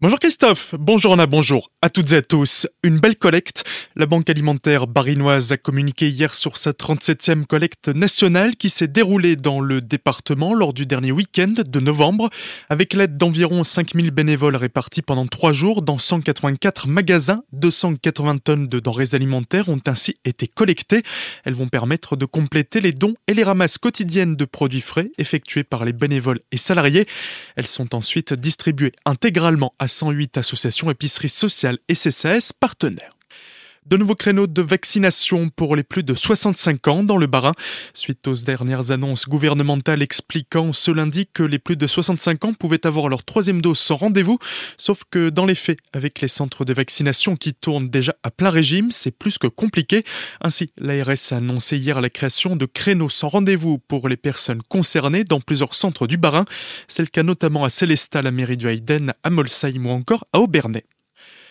Bonjour Christophe, bonjour Anna, bonjour à toutes et à tous. Une belle collecte. La Banque alimentaire barinoise a communiqué hier sur sa 37e collecte nationale qui s'est déroulée dans le département lors du dernier week-end de novembre avec l'aide d'environ 5000 bénévoles répartis pendant trois jours dans 184 magasins. 280 tonnes de denrées alimentaires ont ainsi été collectées. Elles vont permettre de compléter les dons et les ramasses quotidiennes de produits frais effectués par les bénévoles et salariés. Elles sont ensuite distribuées intégralement à 108 associations épiceries sociales et CCS partenaires. De nouveaux créneaux de vaccination pour les plus de 65 ans dans le Barin. Suite aux dernières annonces gouvernementales expliquant ce lundi que les plus de 65 ans pouvaient avoir leur troisième dose sans rendez-vous. Sauf que dans les faits, avec les centres de vaccination qui tournent déjà à plein régime, c'est plus que compliqué. Ainsi, l'ARS a annoncé hier la création de créneaux sans rendez-vous pour les personnes concernées dans plusieurs centres du Barin. C'est le cas notamment à Célestat, la mairie du Hayden, à Molsheim ou encore à Aubernais.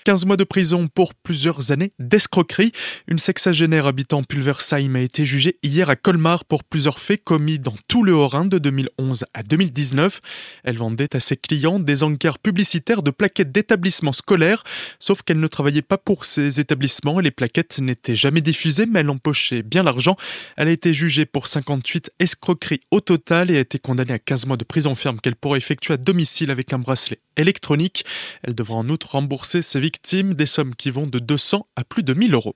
15 mois de prison pour plusieurs années d'escroquerie. Une sexagénaire habitant Pulversheim a été jugée hier à Colmar pour plusieurs faits commis dans tout le Haut-Rhin de 2011 à 2019. Elle vendait à ses clients des encarts publicitaires de plaquettes d'établissements scolaires, sauf qu'elle ne travaillait pas pour ces établissements et les plaquettes n'étaient jamais diffusées, mais elle empochait bien l'argent. Elle a été jugée pour 58 escroqueries au total et a été condamnée à 15 mois de prison ferme qu'elle pourrait effectuer à domicile avec un bracelet électronique. Elle devra en outre rembourser ses victimes des sommes qui vont de 200 à plus de 1000 euros.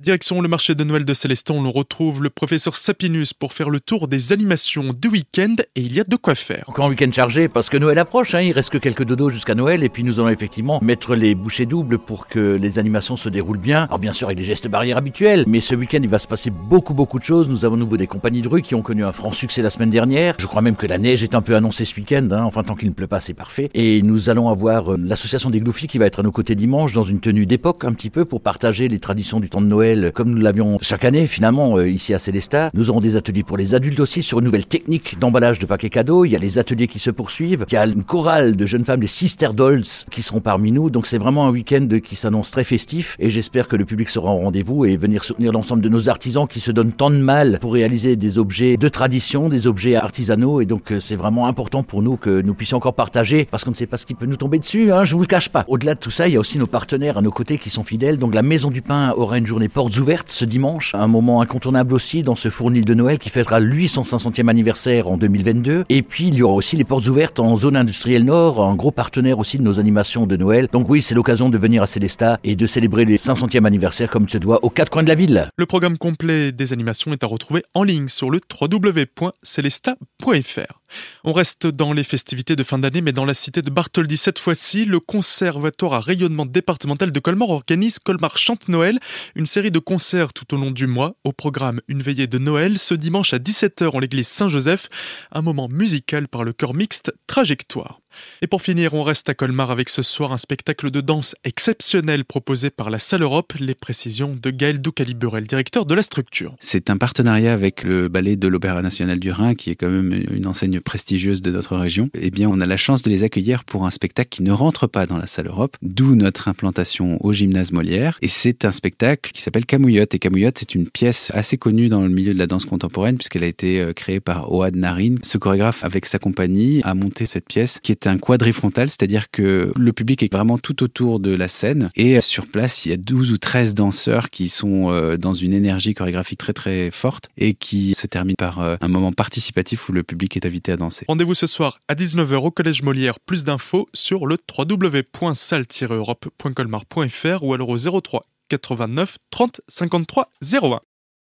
Direction le marché de Noël de Célestin, on retrouve le professeur Sapinus pour faire le tour des animations du week-end et il y a de quoi faire. Encore un week-end chargé parce que Noël approche, hein, il reste que quelques dodos jusqu'à Noël et puis nous allons effectivement mettre les bouchées doubles pour que les animations se déroulent bien. Alors bien sûr avec des gestes barrières habituels, mais ce week-end il va se passer beaucoup beaucoup de choses. Nous avons nouveau des compagnies de rue qui ont connu un franc succès la semaine dernière. Je crois même que la neige est un peu annoncée ce week-end, hein. enfin tant qu'il ne pleut pas c'est parfait. Et nous allons avoir euh, l'association des Gloufis qui va être à nos côtés dimanche dans une tenue d'époque un petit peu pour partager les traditions du de Noël comme nous l'avions chaque année finalement euh, ici à Célestat. Nous aurons des ateliers pour les adultes aussi sur une nouvelle technique d'emballage de paquets cadeaux. Il y a les ateliers qui se poursuivent. Il y a une chorale de jeunes femmes, les Sister Dolls, qui seront parmi nous. Donc c'est vraiment un week-end qui s'annonce très festif et j'espère que le public sera au rendez-vous et venir soutenir l'ensemble de nos artisans qui se donnent tant de mal pour réaliser des objets de tradition, des objets artisanaux et donc euh, c'est vraiment important pour nous que nous puissions encore partager parce qu'on ne sait pas ce qui peut nous tomber dessus, hein, je vous le cache pas. Au-delà de tout ça, il y a aussi nos partenaires à nos côtés qui sont fidèles. Donc la Maison du Pain aura une journée portes ouvertes ce dimanche, un moment incontournable aussi dans ce fournil de Noël qui fêtera lui son 500e anniversaire en 2022. Et puis il y aura aussi les portes ouvertes en zone industrielle nord, un gros partenaire aussi de nos animations de Noël. Donc oui, c'est l'occasion de venir à Célestat et de célébrer les 500e anniversaire comme se doit aux quatre coins de la ville. Le programme complet des animations est à retrouver en ligne sur le www.celesta.fr. On reste dans les festivités de fin d'année, mais dans la cité de Bartholdi cette fois-ci, le Conservatoire à rayonnement départemental de Colmar organise Colmar Chante Noël, une série de concerts tout au long du mois. Au programme, une veillée de Noël ce dimanche à 17h en l'église Saint-Joseph, un moment musical par le chœur mixte Trajectoire. Et pour finir, on reste à Colmar avec ce soir un spectacle de danse exceptionnel proposé par la Salle Europe, les précisions de Gaël Doucaliburel, directeur de la structure. C'est un partenariat avec le ballet de l'Opéra national du Rhin, qui est quand même une enseigne prestigieuse de notre région. Eh bien, on a la chance de les accueillir pour un spectacle qui ne rentre pas dans la Salle Europe, d'où notre implantation au gymnase Molière. Et c'est un spectacle qui s'appelle Camouillotte. Et Camouillotte, c'est une pièce assez connue dans le milieu de la danse contemporaine, puisqu'elle a été euh, créée par Oad Narin. Ce chorégraphe, avec sa compagnie, a monté cette pièce qui est un quadrifrontal, c'est-à-dire que le public est vraiment tout autour de la scène et sur place, il y a 12 ou 13 danseurs qui sont euh, dans une énergie chorégraphique très très forte et qui se termine par euh, un moment participatif où le public est invité à danser. Rendez-vous ce soir à 19h au Collège Molière. Plus d'infos sur le www.salle-europe.colmar.fr ou alors au 03 89 30 53 01.